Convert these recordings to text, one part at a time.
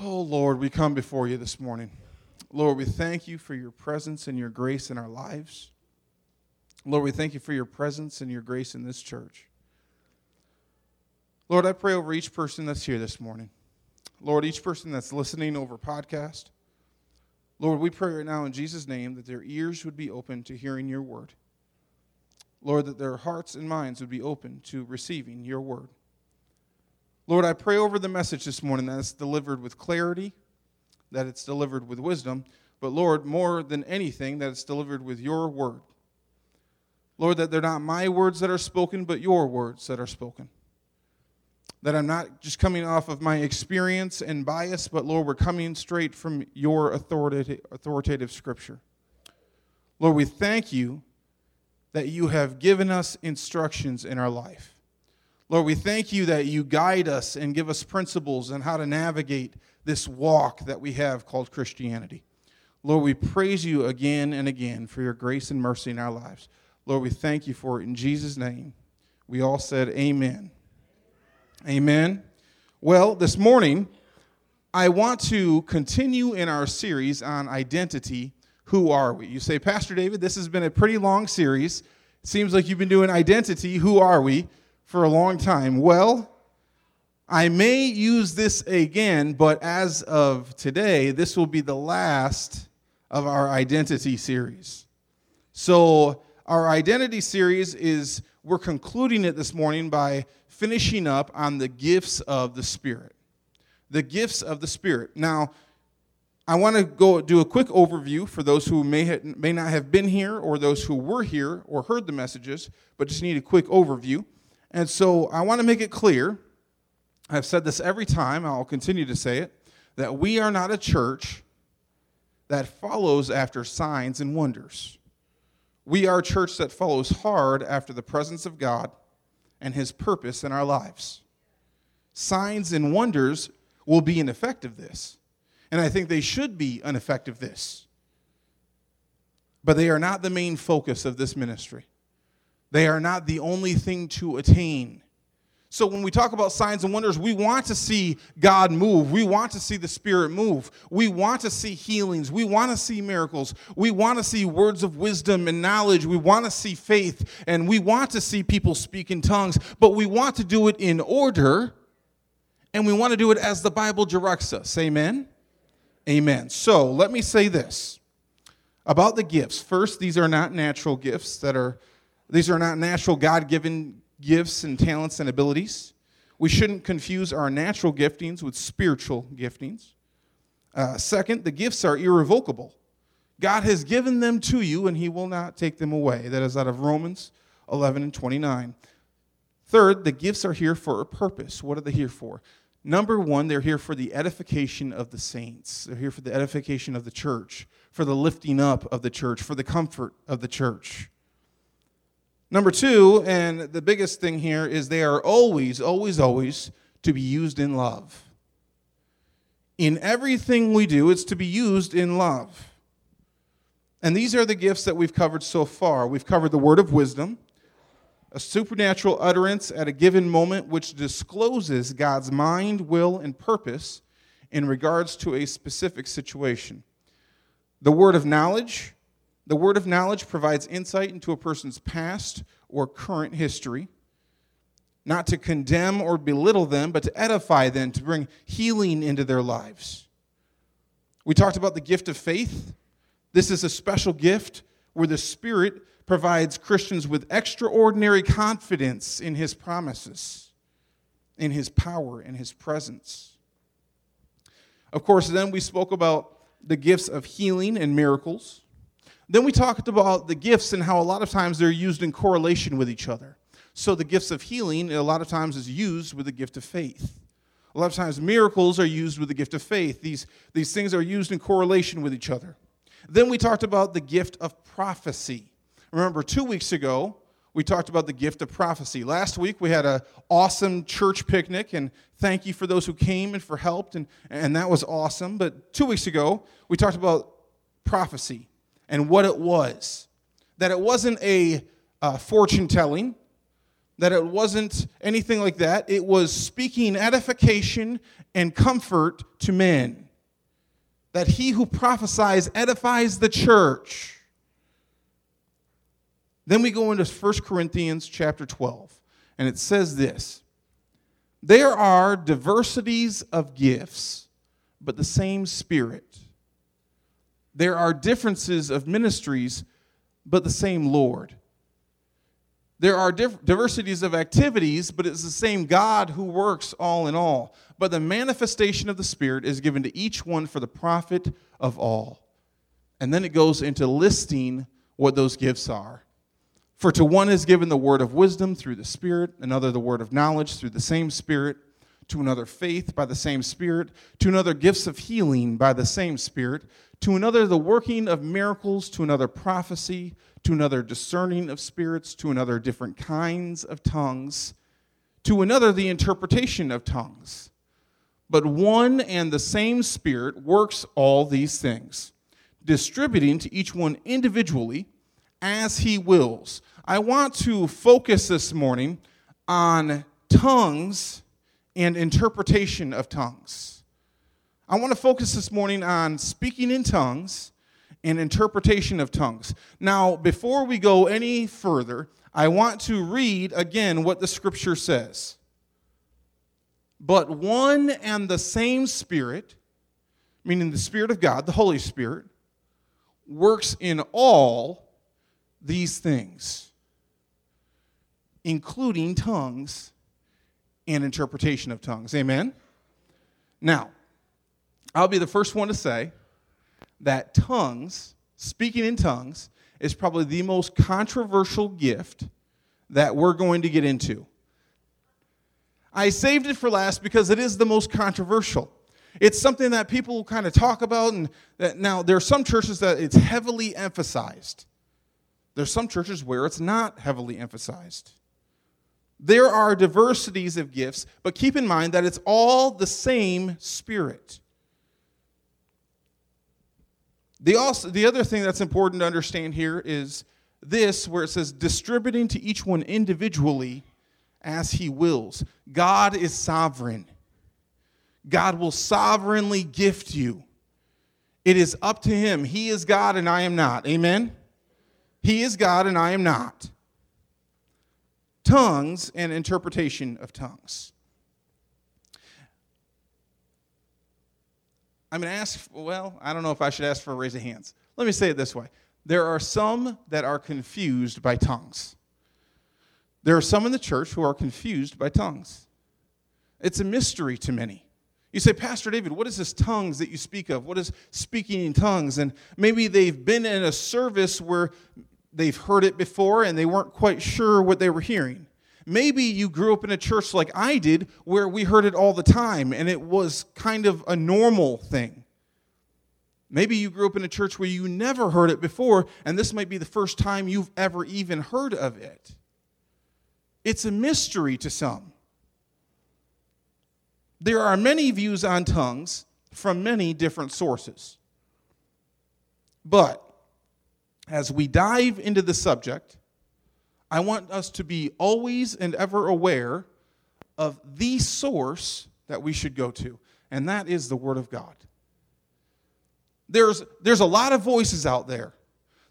Oh, Lord, we come before you this morning. Lord, we thank you for your presence and your grace in our lives. Lord, we thank you for your presence and your grace in this church. Lord, I pray over each person that's here this morning. Lord, each person that's listening over podcast. Lord, we pray right now in Jesus' name that their ears would be open to hearing your word. Lord, that their hearts and minds would be open to receiving your word. Lord, I pray over the message this morning that it's delivered with clarity, that it's delivered with wisdom, but Lord, more than anything, that it's delivered with your word. Lord, that they're not my words that are spoken, but your words that are spoken. That I'm not just coming off of my experience and bias, but Lord, we're coming straight from your authoritative, scripture. Lord, we thank you that you have given us instructions in our life. Lord, we thank you that you guide us and give us principles on how to navigate this walk that we have called Christianity. Lord, we praise you again and again for your grace and mercy in our lives. Lord, we thank you for it in Jesus' name. We all said, Amen. Amen. Well, this morning, I want to continue in our series on identity. Who are we? You say, Pastor David, this has been a pretty long series. Seems like you've been doing identity. Who are we? For a long time. Well, I may use this again, but as of today, this will be the last of our identity series. So, our identity series is, we're concluding it this morning by finishing up on the gifts of the Spirit. The gifts of the Spirit. Now, I want to go do a quick overview for those who may, ha- may not have been here or those who were here or heard the messages, but just need a quick overview. And so I want to make it clear I've said this every time, I'll continue to say it that we are not a church that follows after signs and wonders. We are a church that follows hard after the presence of God and His purpose in our lives. Signs and wonders will be an effect of this, and I think they should be an effect of this. But they are not the main focus of this ministry. They are not the only thing to attain. So when we talk about signs and wonders, we want to see God move. We want to see the Spirit move. We want to see healings. We want to see miracles. We want to see words of wisdom and knowledge. We want to see faith. And we want to see people speak in tongues. But we want to do it in order. And we want to do it as the Bible directs us. Amen? Amen. So let me say this about the gifts. First, these are not natural gifts that are these are not natural God given gifts and talents and abilities. We shouldn't confuse our natural giftings with spiritual giftings. Uh, second, the gifts are irrevocable. God has given them to you, and He will not take them away. That is out of Romans 11 and 29. Third, the gifts are here for a purpose. What are they here for? Number one, they're here for the edification of the saints. They're here for the edification of the church, for the lifting up of the church, for the comfort of the church. Number two, and the biggest thing here, is they are always, always, always to be used in love. In everything we do, it's to be used in love. And these are the gifts that we've covered so far. We've covered the word of wisdom, a supernatural utterance at a given moment which discloses God's mind, will, and purpose in regards to a specific situation. The word of knowledge, the word of knowledge provides insight into a person's past or current history, not to condemn or belittle them, but to edify them, to bring healing into their lives. We talked about the gift of faith. This is a special gift where the Spirit provides Christians with extraordinary confidence in His promises, in His power, in His presence. Of course, then we spoke about the gifts of healing and miracles. Then we talked about the gifts and how a lot of times they're used in correlation with each other. So the gifts of healing, a lot of times, is used with the gift of faith. A lot of times, miracles are used with the gift of faith. These, these things are used in correlation with each other. Then we talked about the gift of prophecy. Remember, two weeks ago, we talked about the gift of prophecy. Last week, we had an awesome church picnic, and thank you for those who came and for helped, and, and that was awesome. But two weeks ago, we talked about prophecy and what it was. That it wasn't a uh, fortune telling, that it wasn't anything like that. It was speaking edification and comfort to men. That he who prophesies edifies the church. Then we go into 1 Corinthians chapter 12, and it says this There are diversities of gifts, but the same Spirit. There are differences of ministries, but the same Lord. There are diversities of activities, but it's the same God who works all in all. But the manifestation of the Spirit is given to each one for the profit of all. And then it goes into listing what those gifts are. For to one is given the word of wisdom through the Spirit, another the word of knowledge through the same Spirit, to another faith by the same Spirit, to another gifts of healing by the same Spirit, to another the working of miracles, to another prophecy, to another discerning of spirits, to another different kinds of tongues, to another the interpretation of tongues. But one and the same Spirit works all these things, distributing to each one individually as he wills. I want to focus this morning on tongues and interpretation of tongues. I want to focus this morning on speaking in tongues and interpretation of tongues. Now, before we go any further, I want to read again what the scripture says. But one and the same Spirit, meaning the Spirit of God, the Holy Spirit, works in all these things, including tongues and interpretation of tongues. Amen? Now, I'll be the first one to say that tongues, speaking in tongues, is probably the most controversial gift that we're going to get into. I saved it for last because it is the most controversial. It's something that people kind of talk about, and now there are some churches that it's heavily emphasized. There's some churches where it's not heavily emphasized. There are diversities of gifts, but keep in mind that it's all the same Spirit. The, also, the other thing that's important to understand here is this, where it says, distributing to each one individually as he wills. God is sovereign. God will sovereignly gift you. It is up to him. He is God and I am not. Amen? He is God and I am not. Tongues and interpretation of tongues. I'm going to ask, well, I don't know if I should ask for a raise of hands. Let me say it this way there are some that are confused by tongues. There are some in the church who are confused by tongues. It's a mystery to many. You say, Pastor David, what is this tongues that you speak of? What is speaking in tongues? And maybe they've been in a service where they've heard it before and they weren't quite sure what they were hearing. Maybe you grew up in a church like I did where we heard it all the time and it was kind of a normal thing. Maybe you grew up in a church where you never heard it before and this might be the first time you've ever even heard of it. It's a mystery to some. There are many views on tongues from many different sources. But as we dive into the subject, I want us to be always and ever aware of the source that we should go to, and that is the Word of God. There's, there's a lot of voices out there.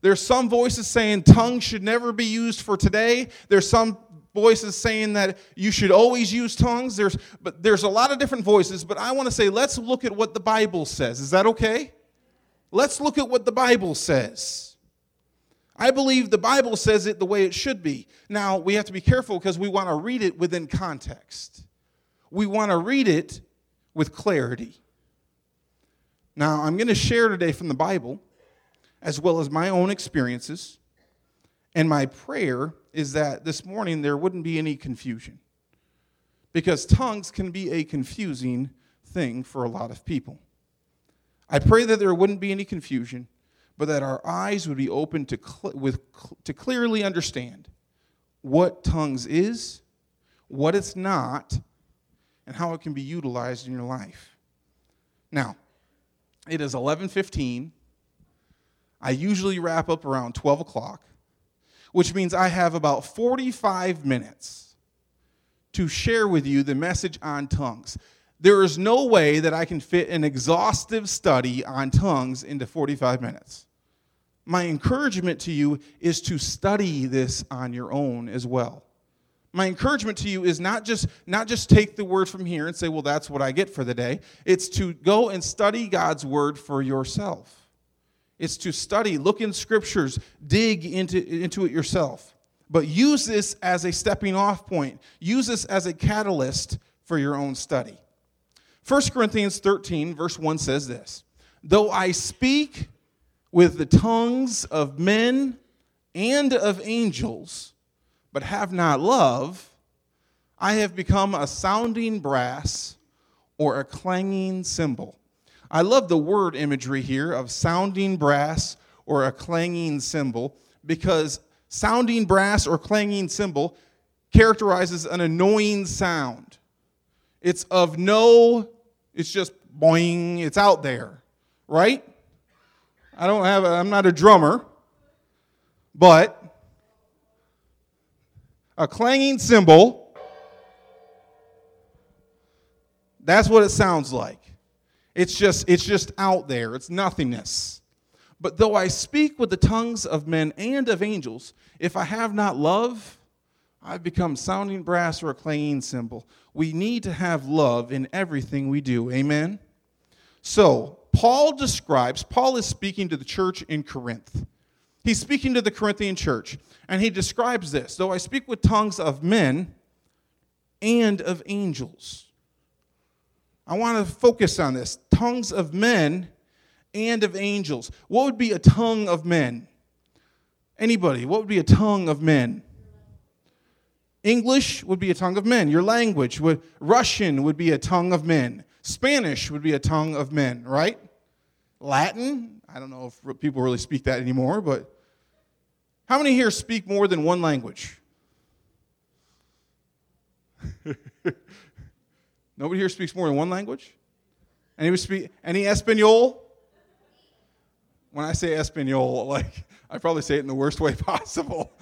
There's some voices saying tongues should never be used for today. There's some voices saying that you should always use tongues. There's, but there's a lot of different voices, but I want to say let's look at what the Bible says. Is that okay? Let's look at what the Bible says. I believe the Bible says it the way it should be. Now, we have to be careful because we want to read it within context. We want to read it with clarity. Now, I'm going to share today from the Bible as well as my own experiences. And my prayer is that this morning there wouldn't be any confusion. Because tongues can be a confusing thing for a lot of people. I pray that there wouldn't be any confusion but that our eyes would be open to, cl- with, cl- to clearly understand what tongues is, what it's not, and how it can be utilized in your life. Now, it is 11:15. I usually wrap up around 12 o'clock, which means I have about 45 minutes to share with you the message on tongues. There is no way that I can fit an exhaustive study on tongues into 45 minutes. My encouragement to you is to study this on your own as well. My encouragement to you is not just not just take the word from here and say, "Well, that's what I get for the day." It's to go and study God's word for yourself. It's to study, look in scriptures, dig into, into it yourself. But use this as a stepping off point. Use this as a catalyst for your own study. 1 Corinthians 13, verse 1 says this Though I speak with the tongues of men and of angels, but have not love, I have become a sounding brass or a clanging cymbal. I love the word imagery here of sounding brass or a clanging cymbal because sounding brass or clanging cymbal characterizes an annoying sound. It's of no, it's just boing, it's out there, right? I don't have, a, I'm not a drummer, but a clanging cymbal, that's what it sounds like. It's just, it's just out there, it's nothingness. But though I speak with the tongues of men and of angels, if I have not love, I've become sounding brass or a clanging cymbal. We need to have love in everything we do. Amen? So, Paul describes, Paul is speaking to the church in Corinth. He's speaking to the Corinthian church, and he describes this though I speak with tongues of men and of angels. I want to focus on this tongues of men and of angels. What would be a tongue of men? Anybody, what would be a tongue of men? English would be a tongue of men. Your language would Russian would be a tongue of men. Spanish would be a tongue of men, right? Latin, I don't know if people really speak that anymore, but how many here speak more than one language? Nobody here speaks more than one language? Any speak any Espanol? When I say Espanol, like I probably say it in the worst way possible.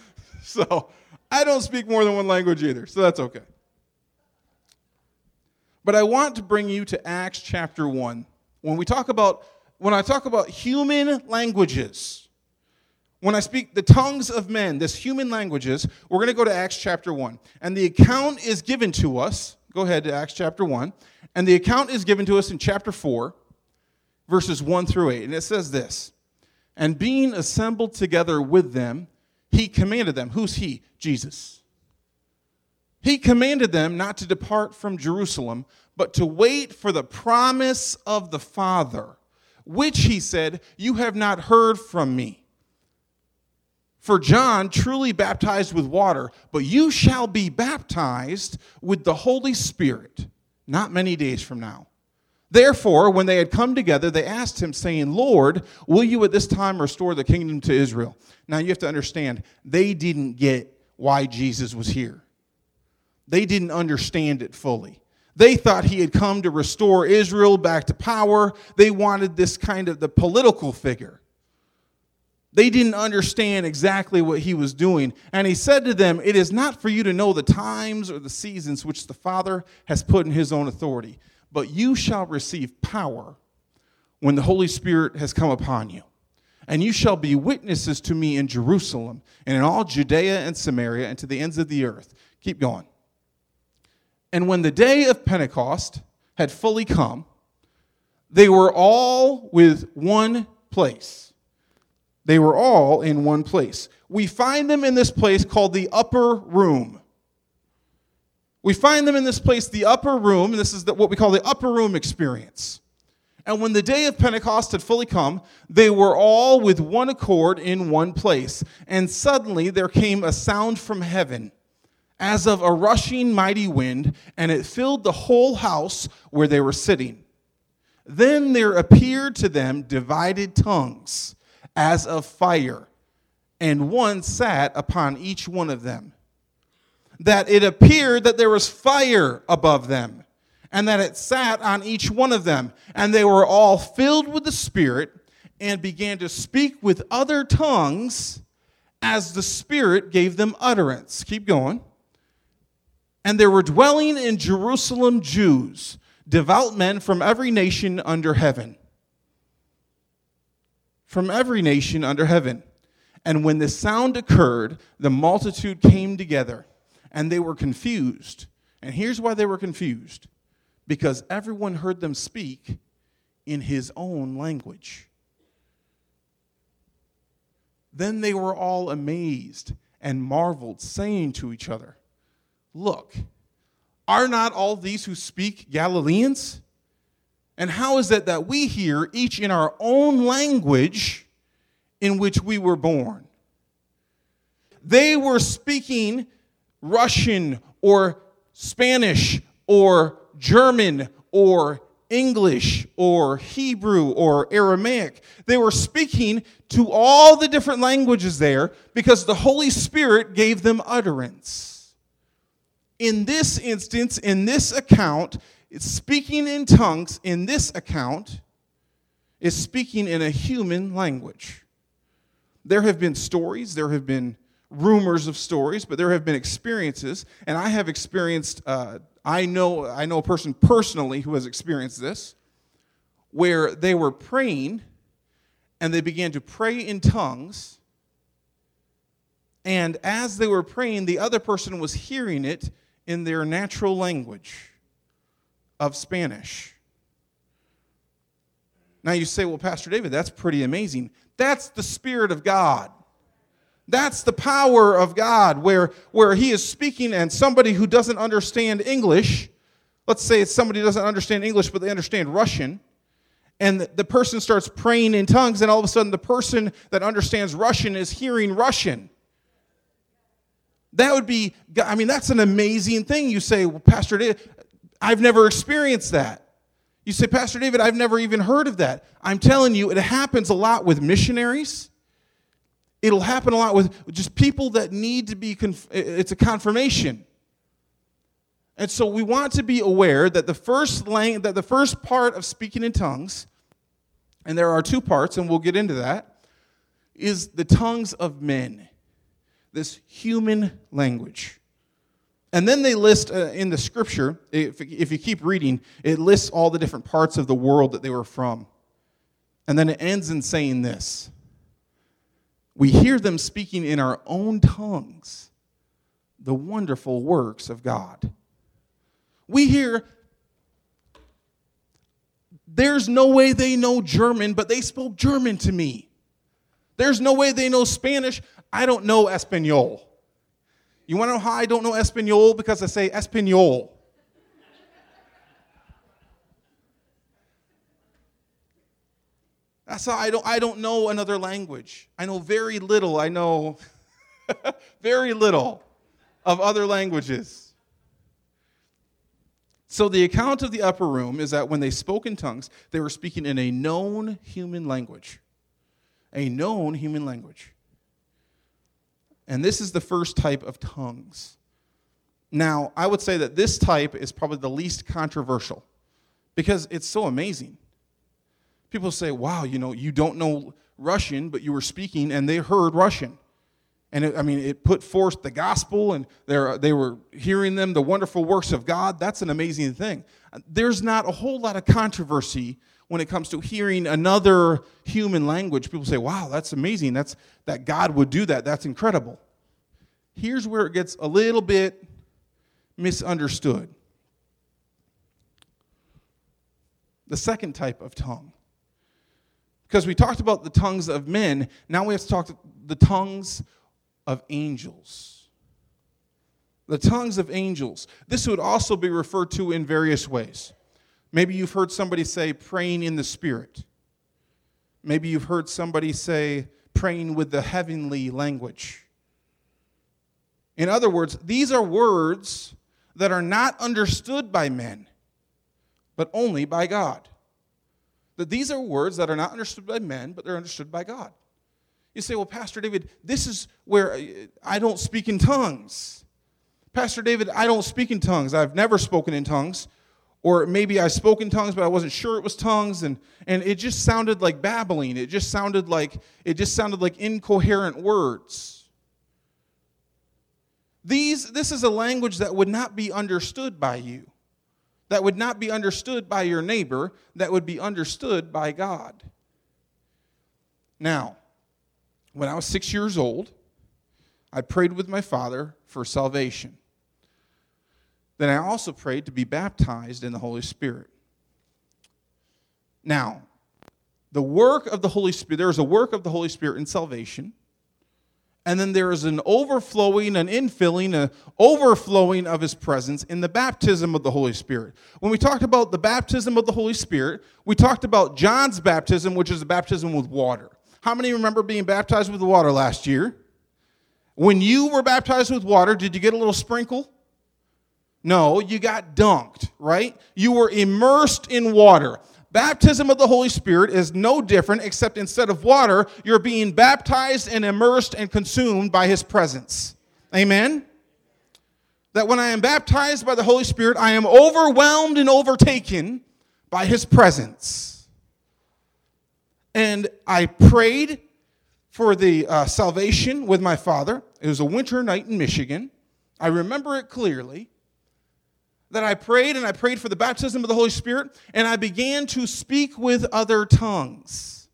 So I don't speak more than one language either, so that's okay. But I want to bring you to Acts chapter 1. When we talk about when I talk about human languages, when I speak the tongues of men, this human languages, we're going to go to Acts chapter 1. And the account is given to us. Go ahead to Acts chapter 1. And the account is given to us in chapter 4, verses 1 through 8. And it says this And being assembled together with them, he commanded them. Who's he? Jesus. He commanded them not to depart from Jerusalem, but to wait for the promise of the Father which he said, You have not heard from me. For John truly baptized with water, but you shall be baptized with the Holy Spirit not many days from now. Therefore, when they had come together, they asked him, saying, Lord, will you at this time restore the kingdom to Israel? Now you have to understand, they didn't get why Jesus was here, they didn't understand it fully. They thought he had come to restore Israel back to power. They wanted this kind of the political figure. They didn't understand exactly what he was doing. And he said to them, It is not for you to know the times or the seasons which the Father has put in his own authority, but you shall receive power when the Holy Spirit has come upon you. And you shall be witnesses to me in Jerusalem and in all Judea and Samaria and to the ends of the earth. Keep going. And when the day of Pentecost had fully come, they were all with one place. They were all in one place. We find them in this place called the upper room. We find them in this place, the upper room, this is what we call the upper room experience. And when the day of Pentecost had fully come, they were all with one accord in one place. And suddenly there came a sound from heaven as of a rushing mighty wind, and it filled the whole house where they were sitting. Then there appeared to them divided tongues as of fire, and one sat upon each one of them. That it appeared that there was fire above them, and that it sat on each one of them, and they were all filled with the Spirit and began to speak with other tongues as the Spirit gave them utterance. Keep going And there were dwelling in Jerusalem Jews, devout men from every nation under heaven. From every nation under heaven. And when the sound occurred, the multitude came together, and they were confused. And here's why they were confused because everyone heard them speak in his own language. Then they were all amazed and marveled, saying to each other, Look, are not all these who speak Galileans? And how is it that we hear each in our own language in which we were born? They were speaking Russian or Spanish or German or English or Hebrew or Aramaic. They were speaking to all the different languages there because the Holy Spirit gave them utterance. In this instance, in this account, it's speaking in tongues in this account is speaking in a human language. There have been stories, there have been rumors of stories, but there have been experiences, and I have experienced. Uh, I know I know a person personally who has experienced this, where they were praying, and they began to pray in tongues. And as they were praying, the other person was hearing it in their natural language of Spanish. Now you say, well, Pastor David, that's pretty amazing. That's the Spirit of God. That's the power of God, where, where He is speaking, and somebody who doesn't understand English, let's say it's somebody who doesn't understand English, but they understand Russian, and the person starts praying in tongues, and all of a sudden the person that understands Russian is hearing Russian. That would be, I mean, that's an amazing thing. You say, well, Pastor David, I've never experienced that. You say, Pastor David, I've never even heard of that. I'm telling you, it happens a lot with missionaries It'll happen a lot with just people that need to be, conf- it's a confirmation. And so we want to be aware that the first lang- that the first part of speaking in tongues, and there are two parts, and we'll get into that, is the tongues of men, this human language. And then they list uh, in the scripture, if, if you keep reading, it lists all the different parts of the world that they were from. And then it ends in saying this we hear them speaking in our own tongues the wonderful works of God. We hear, there's no way they know German, but they spoke German to me. There's no way they know Spanish. I don't know Espanol. You want to know how I don't know Espanol? Because I say Espanol. That's how I don't, I don't know another language. I know very little. I know very little of other languages. So, the account of the upper room is that when they spoke in tongues, they were speaking in a known human language. A known human language. And this is the first type of tongues. Now, I would say that this type is probably the least controversial because it's so amazing. People say, wow, you know, you don't know Russian, but you were speaking and they heard Russian. And it, I mean, it put forth the gospel and they were hearing them, the wonderful works of God. That's an amazing thing. There's not a whole lot of controversy when it comes to hearing another human language. People say, wow, that's amazing. That's, that God would do that. That's incredible. Here's where it gets a little bit misunderstood. The second type of tongue because we talked about the tongues of men, now we have to talk the tongues of angels. The tongues of angels. This would also be referred to in various ways. Maybe you've heard somebody say praying in the Spirit. Maybe you've heard somebody say praying with the heavenly language. In other words, these are words that are not understood by men, but only by God. That these are words that are not understood by men, but they're understood by God. You say, well, Pastor David, this is where I don't speak in tongues. Pastor David, I don't speak in tongues. I've never spoken in tongues. Or maybe I spoke in tongues, but I wasn't sure it was tongues, and, and it just sounded like babbling. It just sounded like it just sounded like incoherent words. These, this is a language that would not be understood by you, that would not be understood by your neighbor, that would be understood by God. Now, when I was six years old, I prayed with my father for salvation. Then I also prayed to be baptized in the Holy Spirit. Now, the work of the Holy Spirit, there is a work of the Holy Spirit in salvation. And then there is an overflowing, an infilling, an overflowing of his presence in the baptism of the Holy Spirit. When we talked about the baptism of the Holy Spirit, we talked about John's baptism, which is a baptism with water. How many remember being baptized with water last year? When you were baptized with water, did you get a little sprinkle? No, you got dunked, right? You were immersed in water. Baptism of the Holy Spirit is no different, except instead of water, you're being baptized and immersed and consumed by His presence. Amen? That when I am baptized by the Holy Spirit, I am overwhelmed and overtaken by His presence. And I prayed for the uh, salvation with my father. It was a winter night in Michigan. I remember it clearly that I prayed and I prayed for the baptism of the Holy Spirit, and I began to speak with other tongues.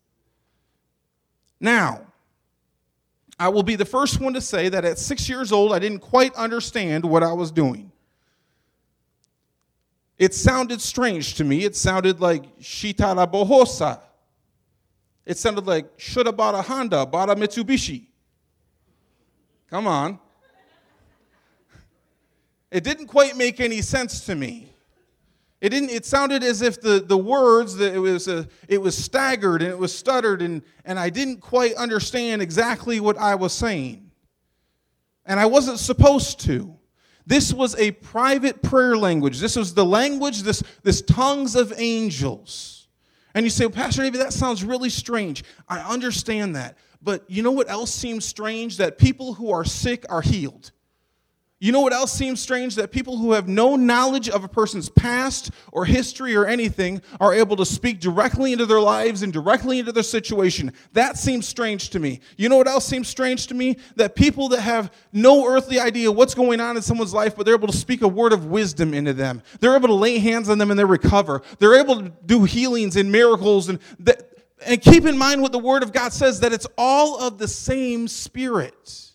Now, I will be the first one to say that at six years old, I didn't quite understand what I was doing. It sounded strange to me. It sounded like Shitara Bohosa. It sounded like should have bought a Honda, bought a Mitsubishi. Come on. It didn't quite make any sense to me. It didn't. It sounded as if the, the words that it was a, it was staggered and it was stuttered and, and I didn't quite understand exactly what I was saying. And I wasn't supposed to. This was a private prayer language. This was the language, this, this tongues of angels. And you say, well, Pastor David, that sounds really strange. I understand that. But you know what else seems strange? That people who are sick are healed. You know what else seems strange? That people who have no knowledge of a person's past or history or anything are able to speak directly into their lives and directly into their situation. That seems strange to me. You know what else seems strange to me? That people that have no earthly idea what's going on in someone's life, but they're able to speak a word of wisdom into them. They're able to lay hands on them and they recover. They're able to do healings and miracles. And, and keep in mind what the Word of God says that it's all of the same Spirit.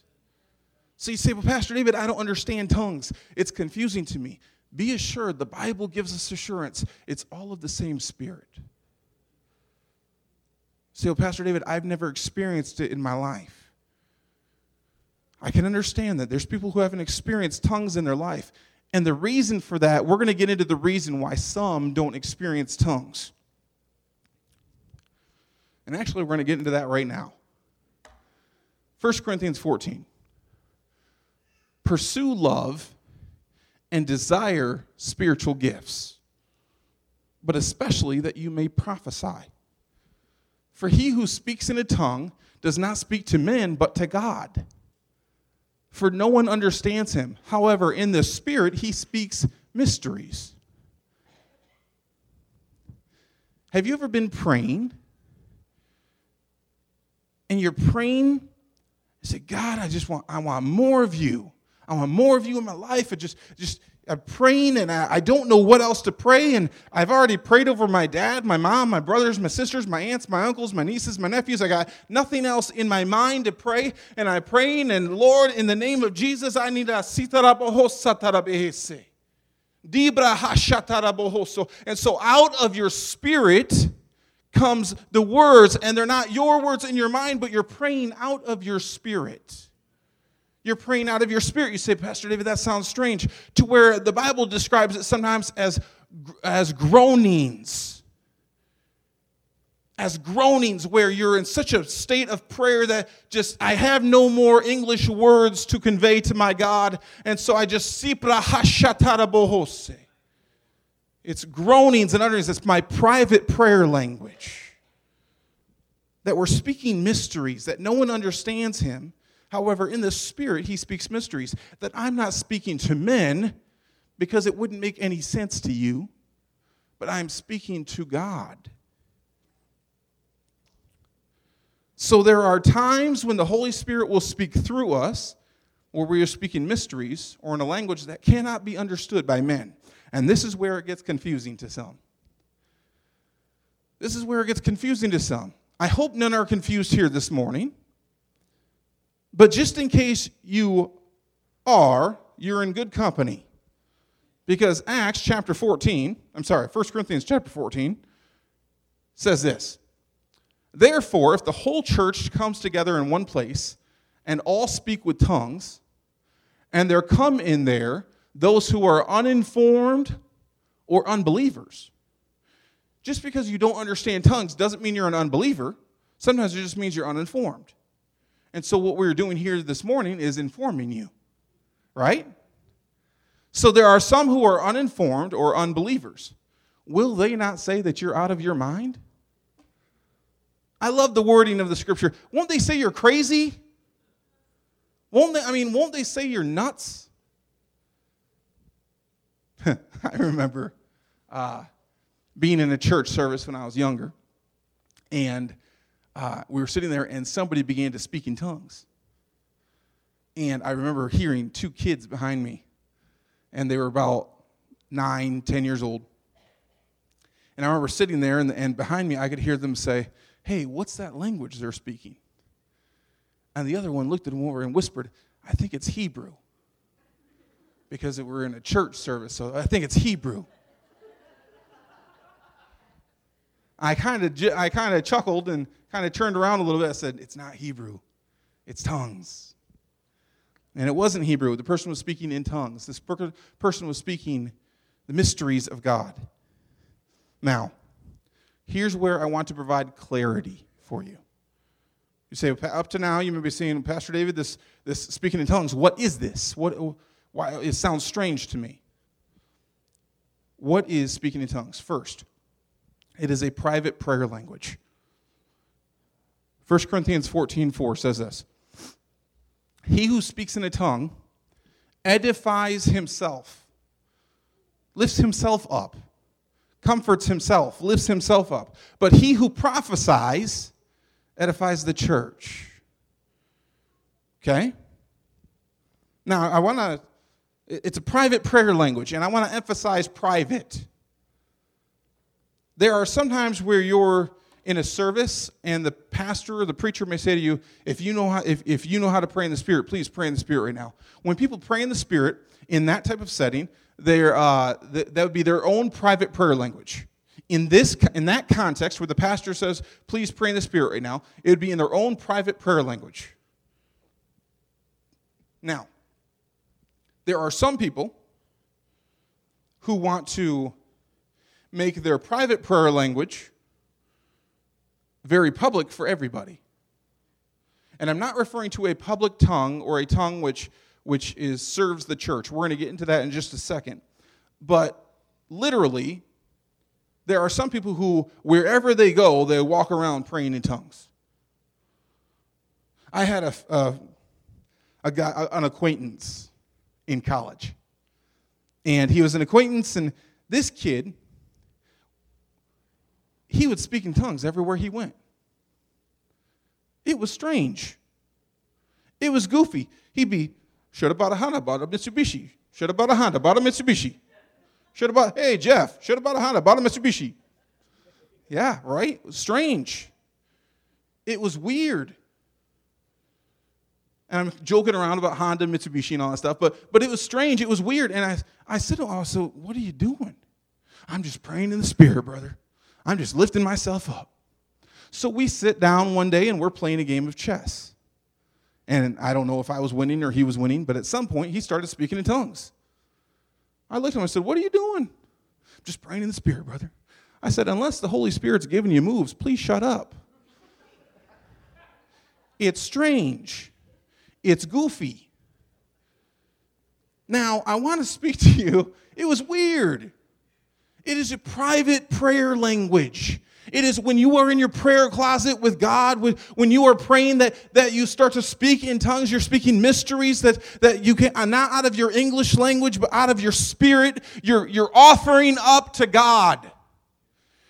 So you say, Well, Pastor David, I don't understand tongues. It's confusing to me. Be assured, the Bible gives us assurance. It's all of the same Spirit. Say, Well, Pastor David, I've never experienced it in my life. I can understand that. There's people who haven't experienced tongues in their life. And the reason for that, we're going to get into the reason why some don't experience tongues. And actually, we're going to get into that right now. 1 Corinthians 14 pursue love and desire spiritual gifts, but especially that you may prophesy. For he who speaks in a tongue does not speak to men, but to God. For no one understands him. However, in the Spirit, he speaks mysteries. Have you ever been praying? And you're praying, say, God, I just want, I want more of you. I want more of you in my life. And just, just I'm praying and I, I don't know what else to pray. And I've already prayed over my dad, my mom, my brothers, my sisters, my aunts, my uncles, my nieces, my nephews. I got nothing else in my mind to pray. And I'm praying, and Lord, in the name of Jesus, I need a sitarabohosatarabehe. Dibra hashatarabohoso. And so out of your spirit comes the words, and they're not your words in your mind, but you're praying out of your spirit. You're praying out of your spirit. You say, Pastor David, that sounds strange. To where the Bible describes it sometimes as, as groanings. As groanings, where you're in such a state of prayer that just, I have no more English words to convey to my God. And so I just. It's groanings and utterings. It's my private prayer language. That we're speaking mysteries, that no one understands him However, in the Spirit, he speaks mysteries that I'm not speaking to men because it wouldn't make any sense to you, but I'm speaking to God. So there are times when the Holy Spirit will speak through us, where we are speaking mysteries or in a language that cannot be understood by men. And this is where it gets confusing to some. This is where it gets confusing to some. I hope none are confused here this morning. But just in case you are, you're in good company. Because Acts chapter 14, I'm sorry, 1 Corinthians chapter 14 says this Therefore, if the whole church comes together in one place and all speak with tongues, and there come in there those who are uninformed or unbelievers. Just because you don't understand tongues doesn't mean you're an unbeliever. Sometimes it just means you're uninformed. And so, what we're doing here this morning is informing you, right? So, there are some who are uninformed or unbelievers. Will they not say that you're out of your mind? I love the wording of the scripture. Won't they say you're crazy? Won't they, I mean, won't they say you're nuts? I remember uh, being in a church service when I was younger, and uh, we were sitting there, and somebody began to speak in tongues. And I remember hearing two kids behind me, and they were about nine, ten years old. And I remember sitting there, and, and behind me, I could hear them say, Hey, what's that language they're speaking? And the other one looked at him over and whispered, I think it's Hebrew. Because we're in a church service, so I think it's Hebrew. I kind of I kind of chuckled and kind of turned around a little bit. I said, "It's not Hebrew. It's tongues." And it wasn't Hebrew. The person was speaking in tongues. This person was speaking the mysteries of God. Now, here's where I want to provide clarity for you. You say, up to now, you may be saying, Pastor David, this, this speaking in tongues, what is this? What, why, it sounds strange to me. What is speaking in tongues? First, it is a private prayer language. 1 Corinthians 14 4 says this He who speaks in a tongue edifies himself, lifts himself up, comforts himself, lifts himself up. But he who prophesies edifies the church. Okay? Now, I want to, it's a private prayer language, and I want to emphasize private. There are sometimes where you're in a service and the pastor or the preacher may say to you, if you know how, if, if you know how to pray in the Spirit, please pray in the Spirit right now. When people pray in the Spirit in that type of setting, they're, uh, th- that would be their own private prayer language in this in that context where the pastor says please pray in the spirit right now it would be in their own private prayer language now there are some people who want to make their private prayer language very public for everybody and i'm not referring to a public tongue or a tongue which which is serves the church we're going to get into that in just a second but literally there are some people who, wherever they go, they walk around praying in tongues. I had a, a, a guy, an acquaintance in college. And he was an acquaintance, and this kid, he would speak in tongues everywhere he went. It was strange. It was goofy. He'd be, should have bought a Honda, bought a Mitsubishi. Should have bought a Honda, bought a Mitsubishi. Should have bought, hey, Jeff, should have bought a Honda, bought a Mitsubishi. Yeah, right? It strange. It was weird. And I'm joking around about Honda, Mitsubishi, and all that stuff, but, but it was strange. It was weird. And I, I said to him, so what are you doing? I'm just praying in the spirit, brother. I'm just lifting myself up. So we sit down one day and we're playing a game of chess. And I don't know if I was winning or he was winning, but at some point he started speaking in tongues. I looked at him and said, What are you doing? Just praying in the Spirit, brother. I said, Unless the Holy Spirit's giving you moves, please shut up. It's strange. It's goofy. Now, I want to speak to you. It was weird. It is a private prayer language. It is when you are in your prayer closet with God, when you are praying that, that you start to speak in tongues, you're speaking mysteries that, that you can, uh, not out of your English language, but out of your spirit, you're, you're offering up to God.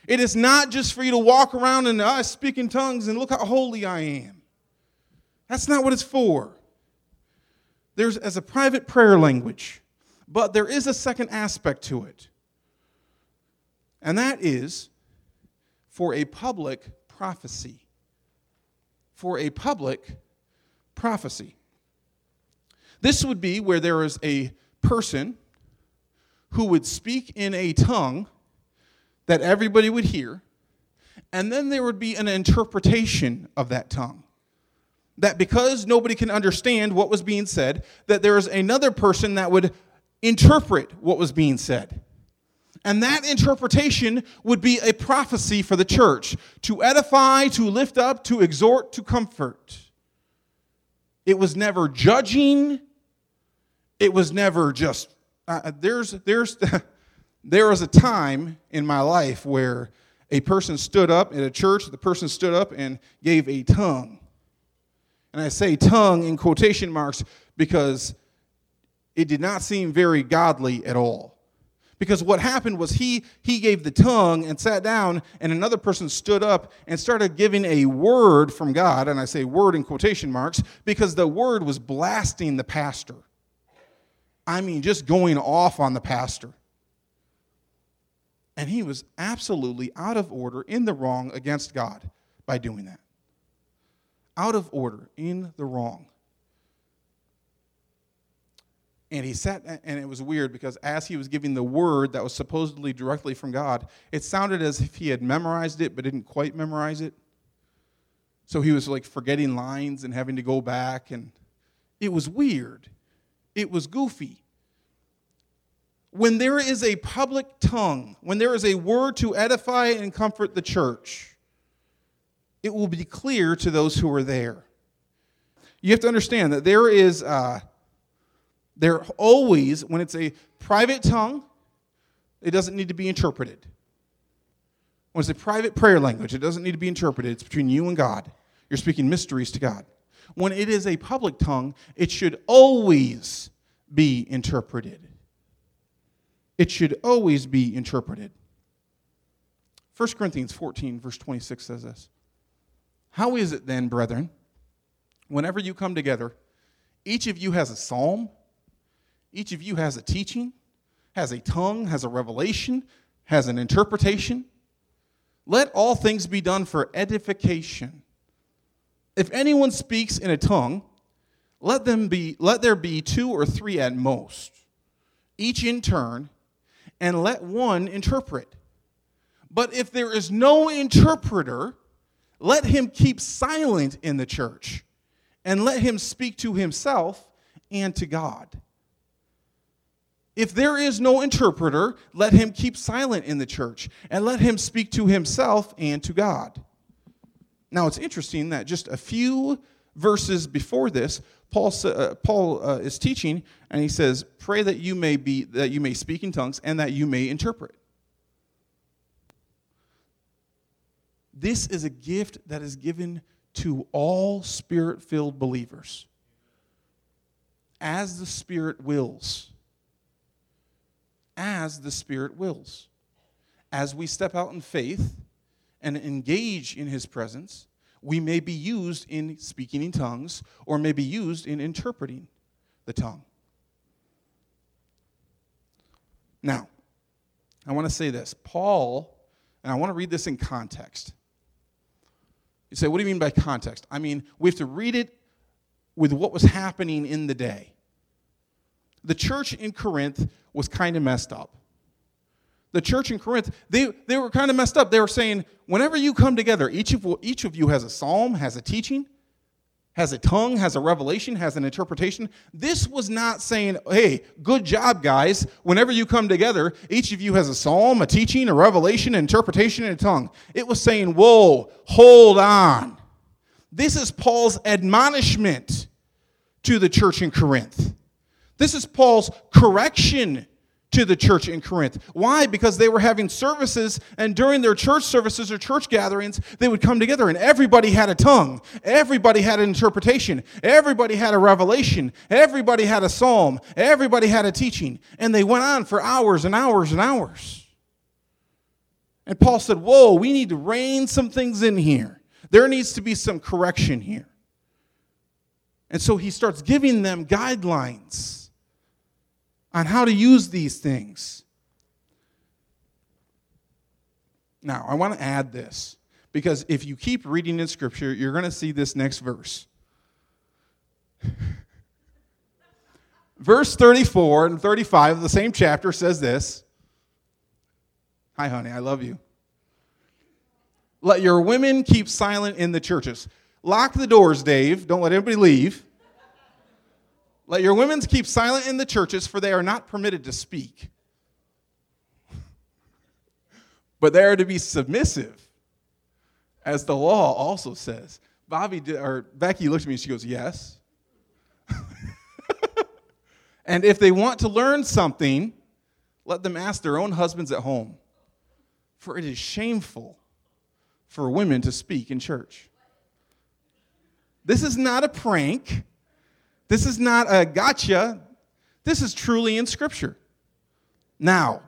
It is not just for you to walk around and I uh, speak in tongues and look how holy I am. That's not what it's for. there's as a private prayer language, but there is a second aspect to it. And that is for a public prophecy. For a public prophecy. This would be where there is a person who would speak in a tongue that everybody would hear, and then there would be an interpretation of that tongue. That because nobody can understand what was being said, that there is another person that would interpret what was being said. And that interpretation would be a prophecy for the church to edify, to lift up, to exhort, to comfort. It was never judging. It was never just. Uh, there's, there's, there was a time in my life where a person stood up at a church, the person stood up and gave a tongue. And I say tongue in quotation marks because it did not seem very godly at all. Because what happened was he, he gave the tongue and sat down, and another person stood up and started giving a word from God. And I say word in quotation marks because the word was blasting the pastor. I mean, just going off on the pastor. And he was absolutely out of order, in the wrong against God by doing that. Out of order, in the wrong. And he sat, and it was weird because as he was giving the word that was supposedly directly from God, it sounded as if he had memorized it but didn't quite memorize it. So he was like forgetting lines and having to go back, and it was weird. It was goofy. When there is a public tongue, when there is a word to edify and comfort the church, it will be clear to those who are there. You have to understand that there is. Uh, they're always, when it's a private tongue, it doesn't need to be interpreted. When it's a private prayer language, it doesn't need to be interpreted. It's between you and God. You're speaking mysteries to God. When it is a public tongue, it should always be interpreted. It should always be interpreted. 1 Corinthians 14, verse 26 says this How is it then, brethren, whenever you come together, each of you has a psalm? Each of you has a teaching, has a tongue, has a revelation, has an interpretation. Let all things be done for edification. If anyone speaks in a tongue, let them be let there be two or three at most, each in turn, and let one interpret. But if there is no interpreter, let him keep silent in the church, and let him speak to himself and to God. If there is no interpreter, let him keep silent in the church and let him speak to himself and to God. Now, it's interesting that just a few verses before this, Paul, uh, Paul uh, is teaching and he says, Pray that you, may be, that you may speak in tongues and that you may interpret. This is a gift that is given to all spirit filled believers as the Spirit wills as the Spirit wills. As we step out in faith and engage in His presence, we may be used in speaking in tongues or may be used in interpreting the tongue. Now, I want to say this. Paul, and I want to read this in context. You say, what do you mean by context? I mean, we have to read it with what was happening in the day the church in Corinth was kind of messed up. The church in Corinth, they, they were kind of messed up. They were saying, whenever you come together, each of, each of you has a psalm, has a teaching, has a tongue, has a revelation, has an interpretation. This was not saying, hey, good job, guys. Whenever you come together, each of you has a psalm, a teaching, a revelation, an interpretation, and a tongue. It was saying, whoa, hold on. This is Paul's admonishment to the church in Corinth. This is Paul's correction to the church in Corinth. Why? Because they were having services, and during their church services or church gatherings, they would come together, and everybody had a tongue, everybody had an interpretation, everybody had a revelation, everybody had a psalm, everybody had a teaching, and they went on for hours and hours and hours. And Paul said, Whoa, we need to rein some things in here. There needs to be some correction here. And so he starts giving them guidelines on how to use these things. Now, I want to add this because if you keep reading in Scripture, you're going to see this next verse. verse 34 and 35 of the same chapter says this Hi, honey, I love you. Let your women keep silent in the churches. Lock the doors, Dave. Don't let anybody leave. Let your women keep silent in the churches, for they are not permitted to speak. But they are to be submissive, as the law also says. Bobby did, or Becky looked at me and she goes, Yes. and if they want to learn something, let them ask their own husbands at home. For it is shameful for women to speak in church. This is not a prank. This is not a gotcha. This is truly in Scripture. Now,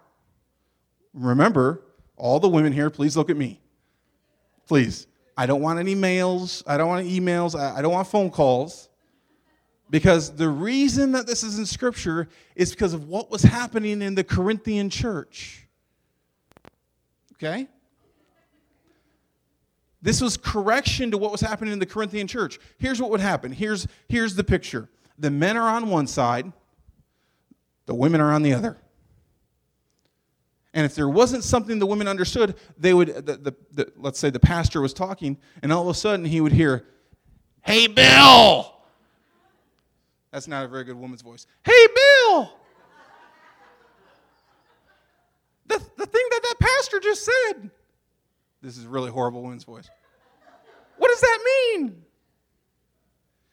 remember, all the women here, please look at me. Please. I don't want any mails. I don't want emails. I don't want phone calls. Because the reason that this is in Scripture is because of what was happening in the Corinthian church. Okay? This was correction to what was happening in the Corinthian church. Here's what would happen. Here's, here's the picture. The men are on one side, the women are on the other. And if there wasn't something the women understood, they would, the, the, the, let's say the pastor was talking, and all of a sudden he would hear, Hey, Bill! That's not a very good woman's voice. Hey, Bill! The, the thing that that pastor just said, this is really horrible woman's voice. What does that mean?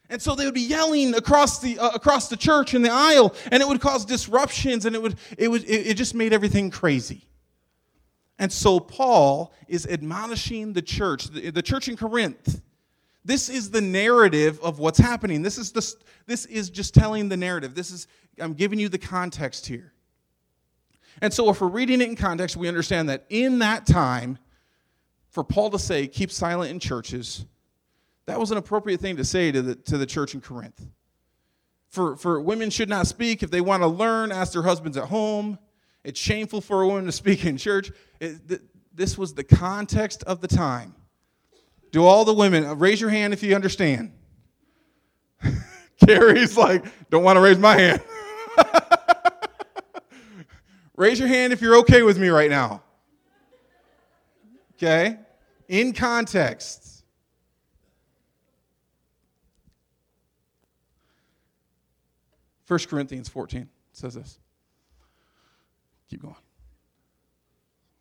And so they would be yelling across the uh, across the church in the aisle, and it would cause disruptions, and it would it would it, it just made everything crazy. And so Paul is admonishing the church, the, the church in Corinth. This is the narrative of what's happening. This is the, this is just telling the narrative. This is I'm giving you the context here. And so if we're reading it in context, we understand that in that time, for Paul to say, keep silent in churches, that was an appropriate thing to say to the, to the church in Corinth. For, for women should not speak. If they want to learn, ask their husbands at home. It's shameful for a woman to speak in church. It, th- this was the context of the time. Do all the women, uh, raise your hand if you understand. Carrie's like, don't want to raise my hand. raise your hand if you're okay with me right now. Okay? In context. First Corinthians 14 says this. Keep going.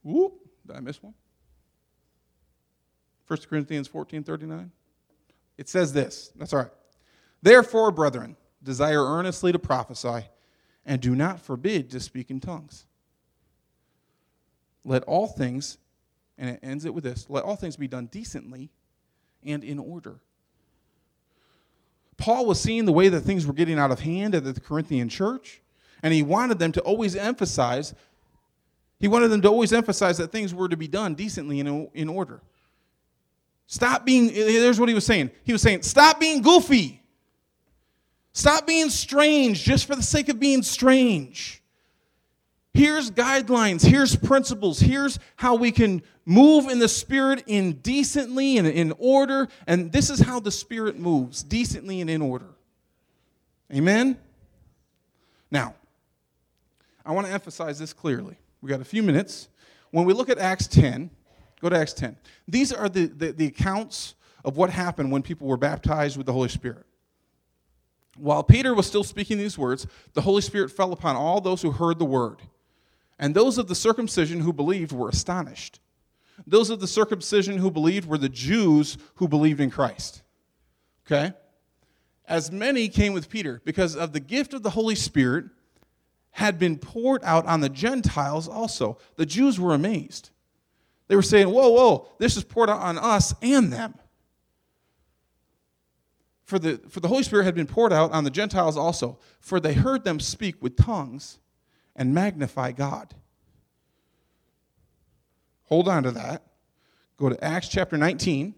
Whoop, did I miss one? 1 Corinthians 14 39. It says this. That's all right. Therefore, brethren, desire earnestly to prophesy, and do not forbid to speak in tongues. Let all things and it ends it with this let all things be done decently and in order. Paul was seeing the way that things were getting out of hand at the Corinthian church, and he wanted them to always emphasize, he wanted them to always emphasize that things were to be done decently and in order. Stop being, there's what he was saying. He was saying, stop being goofy. Stop being strange just for the sake of being strange. Here's guidelines, here's principles, here's how we can move in the Spirit in decently and in order. And this is how the Spirit moves decently and in order. Amen? Now, I want to emphasize this clearly. We got a few minutes. When we look at Acts 10, go to Acts 10. These are the, the, the accounts of what happened when people were baptized with the Holy Spirit. While Peter was still speaking these words, the Holy Spirit fell upon all those who heard the word. And those of the circumcision who believed were astonished. Those of the circumcision who believed were the Jews who believed in Christ. Okay? As many came with Peter because of the gift of the Holy Spirit had been poured out on the Gentiles also. The Jews were amazed. They were saying, Whoa, whoa, this is poured out on us and them. For the, for the Holy Spirit had been poured out on the Gentiles also, for they heard them speak with tongues and magnify God. Hold on to that. Go to Acts chapter 19,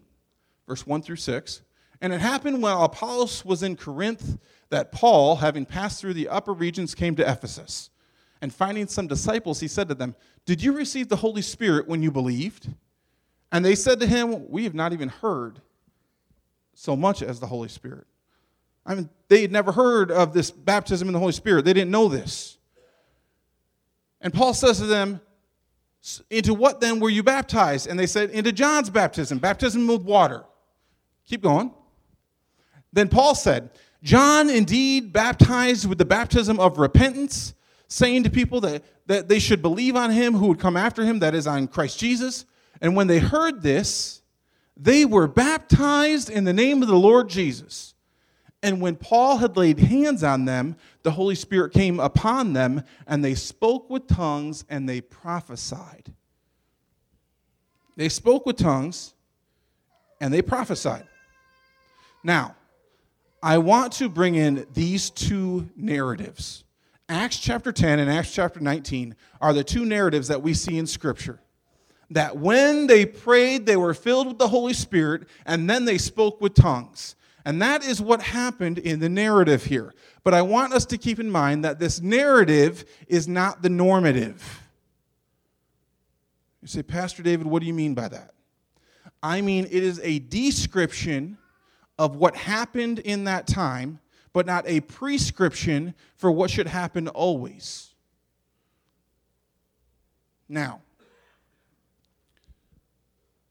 verse 1 through 6. And it happened while Apollos was in Corinth that Paul, having passed through the upper regions, came to Ephesus. And finding some disciples, he said to them, Did you receive the Holy Spirit when you believed? And they said to him, We have not even heard so much as the Holy Spirit. I mean, they had never heard of this baptism in the Holy Spirit. They didn't know this. And Paul says to them, Into what then were you baptized? And they said, Into John's baptism, baptism with water. Keep going. Then Paul said, John indeed baptized with the baptism of repentance, saying to people that, that they should believe on him who would come after him, that is, on Christ Jesus. And when they heard this, they were baptized in the name of the Lord Jesus. And when Paul had laid hands on them, the Holy Spirit came upon them, and they spoke with tongues and they prophesied. They spoke with tongues and they prophesied. Now, I want to bring in these two narratives. Acts chapter 10 and Acts chapter 19 are the two narratives that we see in Scripture that when they prayed, they were filled with the Holy Spirit, and then they spoke with tongues. And that is what happened in the narrative here. But I want us to keep in mind that this narrative is not the normative. You say, Pastor David, what do you mean by that? I mean, it is a description of what happened in that time, but not a prescription for what should happen always. Now,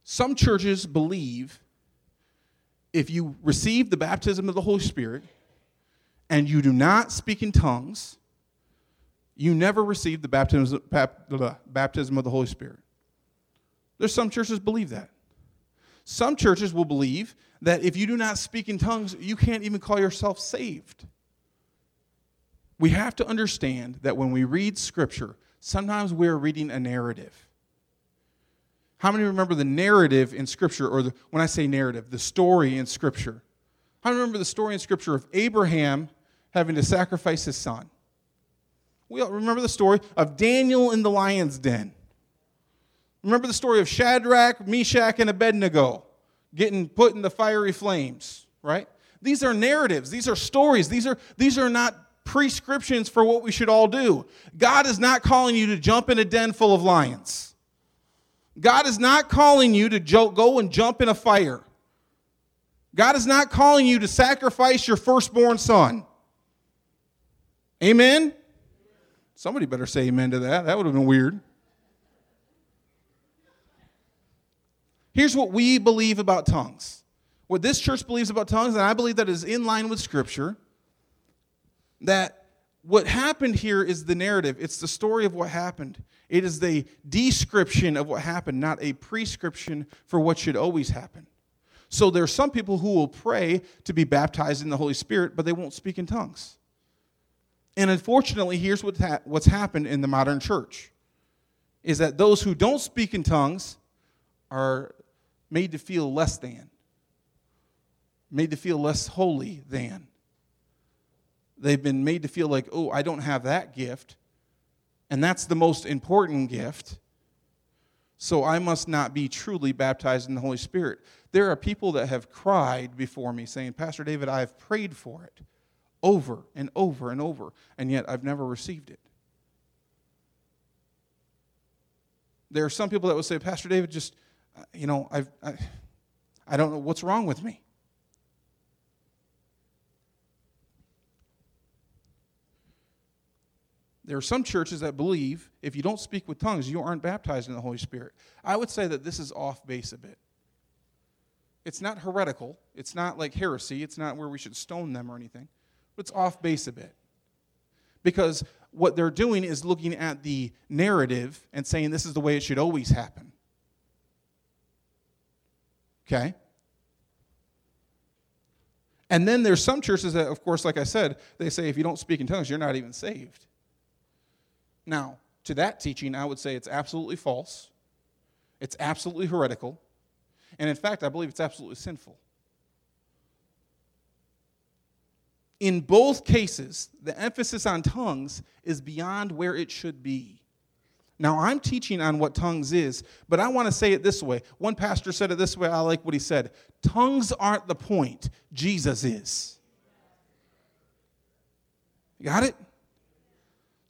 some churches believe if you receive the baptism of the Holy Spirit and you do not speak in tongues, you never receive the baptism, baptism of the Holy Spirit. There's some churches believe that. Some churches will believe that if you do not speak in tongues, you can't even call yourself saved. We have to understand that when we read Scripture, sometimes we're reading a narrative. How many remember the narrative in Scripture, or the, when I say narrative, the story in Scripture? How many remember the story in Scripture of Abraham having to sacrifice his son? We all remember the story of Daniel in the lion's den. Remember the story of Shadrach, Meshach, and Abednego getting put in the fiery flames, right? These are narratives, these are stories, these are, these are not prescriptions for what we should all do. God is not calling you to jump in a den full of lions. God is not calling you to go and jump in a fire. God is not calling you to sacrifice your firstborn son. Amen? Somebody better say amen to that. That would have been weird. Here's what we believe about tongues. What this church believes about tongues, and I believe that is in line with Scripture, that what happened here is the narrative. It's the story of what happened. It is the description of what happened, not a prescription for what should always happen. So there are some people who will pray to be baptized in the Holy Spirit, but they won't speak in tongues. And unfortunately, here's what's, ha- what's happened in the modern church is that those who don't speak in tongues are made to feel less than, made to feel less holy than. They've been made to feel like, oh, I don't have that gift and that's the most important gift. So I must not be truly baptized in the Holy Spirit. There are people that have cried before me saying, Pastor David, I have prayed for it over and over and over, and yet I've never received it. There are some people that would say, Pastor David, just, uh, you know, I've, I, I don't know what's wrong with me. There are some churches that believe if you don't speak with tongues, you aren't baptized in the Holy Spirit. I would say that this is off base a bit. It's not heretical, it's not like heresy, it's not where we should stone them or anything, but it's off base a bit. Because what they're doing is looking at the narrative and saying this is the way it should always happen. Okay? And then there's some churches that, of course, like I said, they say if you don't speak in tongues, you're not even saved. Now, to that teaching, I would say it's absolutely false, it's absolutely heretical, and in fact, I believe it's absolutely sinful. In both cases, the emphasis on tongues is beyond where it should be. Now, I'm teaching on what tongues is, but I want to say it this way. One pastor said it this way. I like what he said Tongues aren't the point, Jesus is. You got it?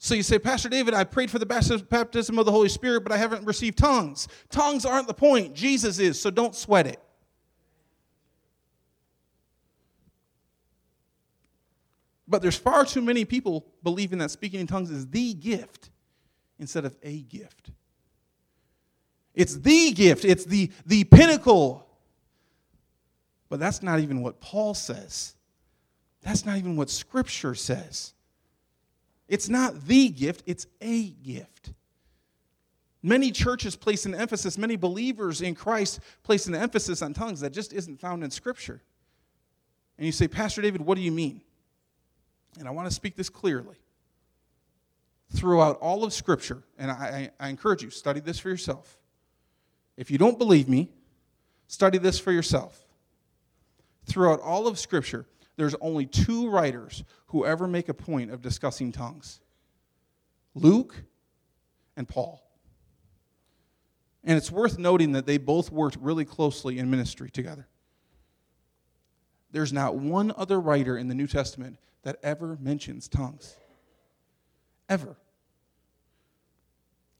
So you say, Pastor David, I prayed for the baptism of the Holy Spirit, but I haven't received tongues. Tongues aren't the point, Jesus is, so don't sweat it. But there's far too many people believing that speaking in tongues is the gift instead of a gift. It's the gift, it's the, the pinnacle. But that's not even what Paul says. That's not even what Scripture says. It's not the gift, it's a gift. Many churches place an emphasis, many believers in Christ place an emphasis on tongues that just isn't found in Scripture. And you say, Pastor David, what do you mean? And I want to speak this clearly. Throughout all of Scripture, and I, I, encourage you, study this for yourself. If you don't believe me, study this for yourself. Throughout all of Scripture, there's only two writers who ever make a point of discussing tongues Luke and Paul. And it's worth noting that they both worked really closely in ministry together. There's not one other writer in the New Testament that ever mentions tongues. Ever.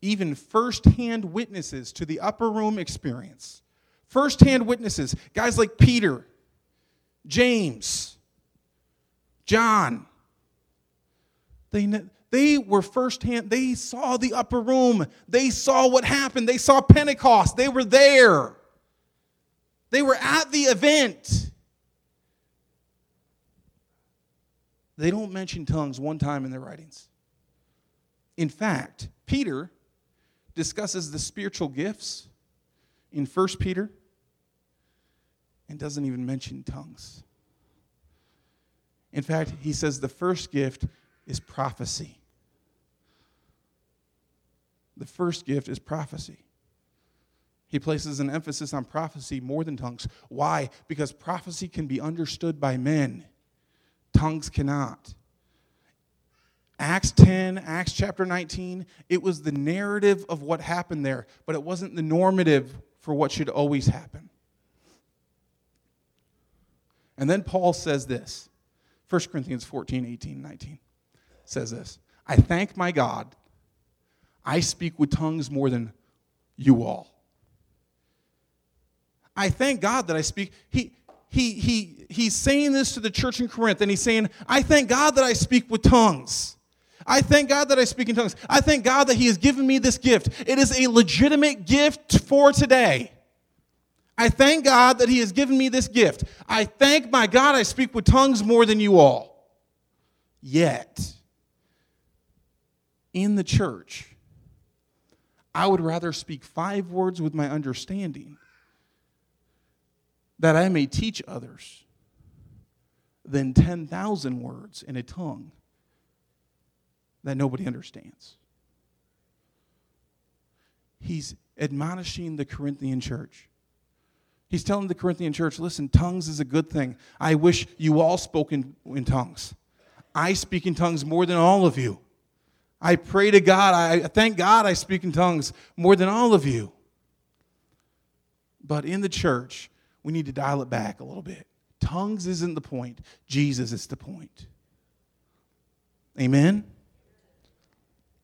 Even firsthand witnesses to the upper room experience, firsthand witnesses, guys like Peter, James, John, they, they were firsthand, they saw the upper room, they saw what happened, they saw Pentecost, they were there, they were at the event. They don't mention tongues one time in their writings. In fact, Peter discusses the spiritual gifts in 1 Peter and doesn't even mention tongues. In fact, he says the first gift is prophecy. The first gift is prophecy. He places an emphasis on prophecy more than tongues. Why? Because prophecy can be understood by men tongues cannot. Acts 10, Acts chapter 19, it was the narrative of what happened there, but it wasn't the normative for what should always happen. And then Paul says this 1 Corinthians 14, 18, 19 says this I thank my God, I speak with tongues more than you all. I thank God that I speak. He, he, he, he's saying this to the church in Corinth, and he's saying, I thank God that I speak with tongues. I thank God that I speak in tongues. I thank God that He has given me this gift. It is a legitimate gift for today. I thank God that He has given me this gift. I thank my God I speak with tongues more than you all. Yet, in the church, I would rather speak five words with my understanding that I may teach others than 10,000 words in a tongue that nobody understands. He's admonishing the Corinthian church. He's telling the Corinthian church, listen, tongues is a good thing. I wish you all spoke in, in tongues. I speak in tongues more than all of you. I pray to God. I thank God I speak in tongues more than all of you. But in the church, we need to dial it back a little bit. Tongues isn't the point, Jesus is the point. Amen?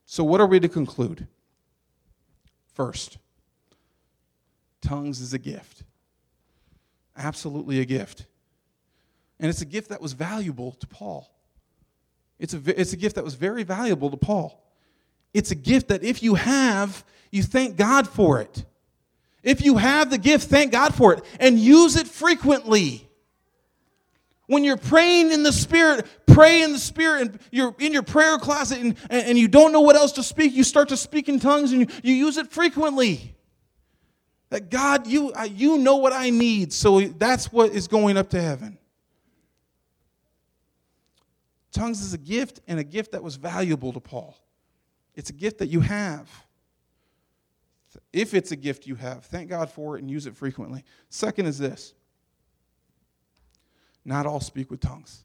So, what are we to conclude? First, tongues is a gift. Absolutely a gift. And it's a gift that was valuable to Paul. It's a, it's a gift that was very valuable to Paul. It's a gift that if you have, you thank God for it. If you have the gift, thank God for it and use it frequently. When you're praying in the Spirit, pray in the Spirit, and you're in your prayer closet and, and you don't know what else to speak, you start to speak in tongues and you, you use it frequently. That God, you, you know what I need, so that's what is going up to heaven. Tongues is a gift and a gift that was valuable to Paul. It's a gift that you have. If it's a gift you have, thank God for it and use it frequently. Second is this not all speak with tongues.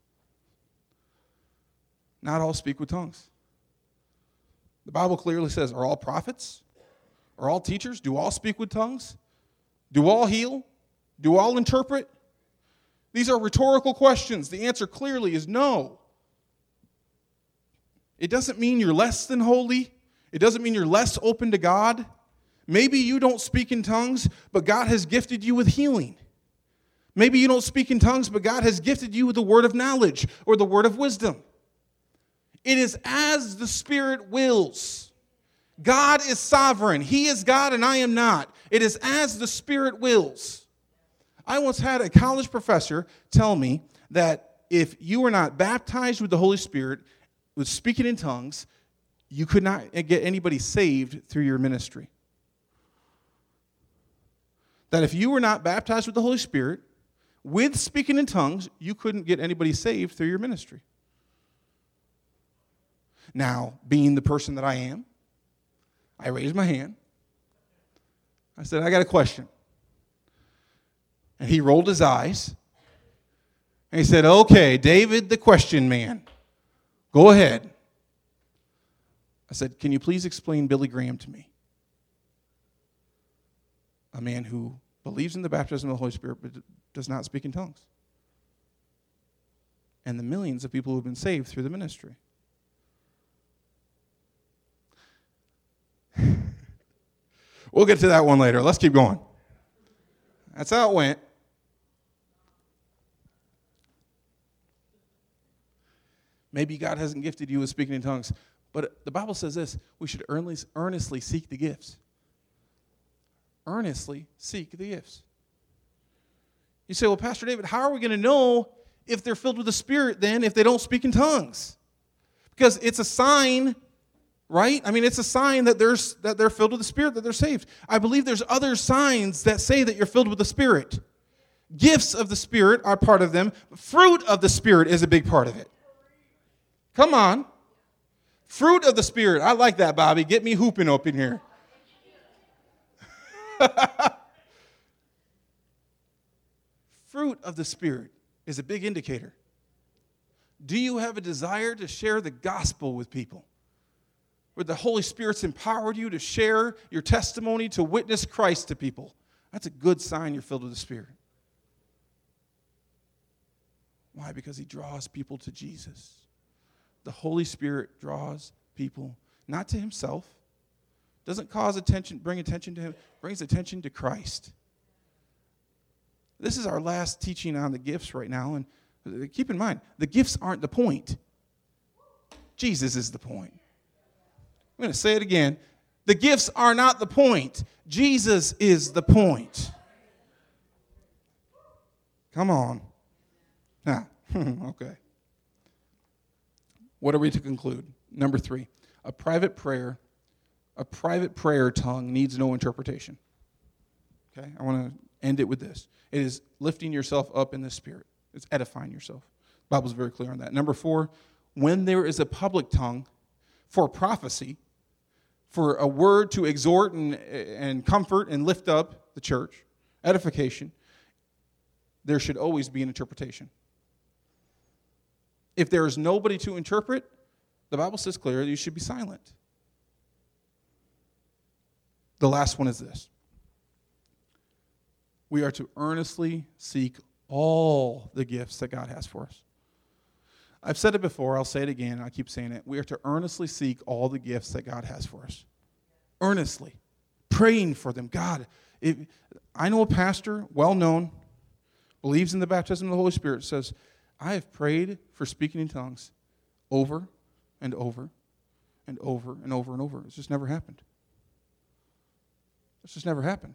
Not all speak with tongues. The Bible clearly says, Are all prophets? Are all teachers? Do all speak with tongues? Do all heal? Do all interpret? These are rhetorical questions. The answer clearly is no. It doesn't mean you're less than holy. It doesn't mean you're less open to God. Maybe you don't speak in tongues, but God has gifted you with healing. Maybe you don't speak in tongues, but God has gifted you with the word of knowledge or the word of wisdom. It is as the Spirit wills. God is sovereign. He is God and I am not. It is as the Spirit wills. I once had a college professor tell me that if you were not baptized with the Holy Spirit, with speaking in tongues, you could not get anybody saved through your ministry. That if you were not baptized with the Holy Spirit, with speaking in tongues, you couldn't get anybody saved through your ministry. Now, being the person that I am, I raised my hand. I said, I got a question. And he rolled his eyes. And he said, Okay, David, the question man, go ahead. I said, Can you please explain Billy Graham to me? A man who believes in the baptism of the Holy Spirit but does not speak in tongues. And the millions of people who have been saved through the ministry. We'll get to that one later. Let's keep going. That's how it went. Maybe God hasn't gifted you with speaking in tongues. But the Bible says this we should earnestly seek the gifts. Earnestly seek the gifts. You say, well, Pastor David, how are we going to know if they're filled with the Spirit then if they don't speak in tongues? Because it's a sign, right? I mean, it's a sign that, there's, that they're filled with the Spirit, that they're saved. I believe there's other signs that say that you're filled with the Spirit. Gifts of the Spirit are part of them, fruit of the Spirit is a big part of it. Come on. Fruit of the Spirit. I like that, Bobby. Get me hooping up in here. Fruit of the Spirit is a big indicator. Do you have a desire to share the gospel with people? Where the Holy Spirit's empowered you to share your testimony, to witness Christ to people. That's a good sign you're filled with the Spirit. Why? Because He draws people to Jesus the Holy Spirit draws people not to himself, doesn't cause attention, bring attention to him, brings attention to Christ. This is our last teaching on the gifts right now, and keep in mind, the gifts aren't the point. Jesus is the point. I'm going to say it again. The gifts are not the point. Jesus is the point. Come on. Now, okay. What are we to conclude? Number three, a private prayer, a private prayer tongue needs no interpretation. Okay, I want to end it with this. It is lifting yourself up in the spirit. It's edifying yourself. The Bible's very clear on that. Number four, when there is a public tongue for prophecy, for a word to exhort and, and comfort and lift up the church, edification, there should always be an interpretation. If there is nobody to interpret, the Bible says clearly you should be silent. The last one is this we are to earnestly seek all the gifts that God has for us. I've said it before, I'll say it again, I keep saying it. We are to earnestly seek all the gifts that God has for us. Earnestly. Praying for them. God, if, I know a pastor, well known, believes in the baptism of the Holy Spirit, says, I have prayed for speaking in tongues over and over and over and over and over. It's just never happened. It's just never happened.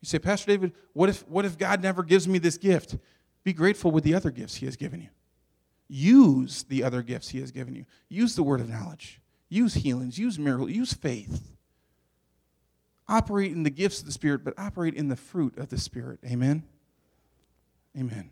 You say, Pastor David, what if, what if God never gives me this gift? Be grateful with the other gifts He has given you. Use the other gifts He has given you. Use the word of knowledge. Use healings. Use miracles. Use faith. Operate in the gifts of the Spirit, but operate in the fruit of the Spirit. Amen. Amen.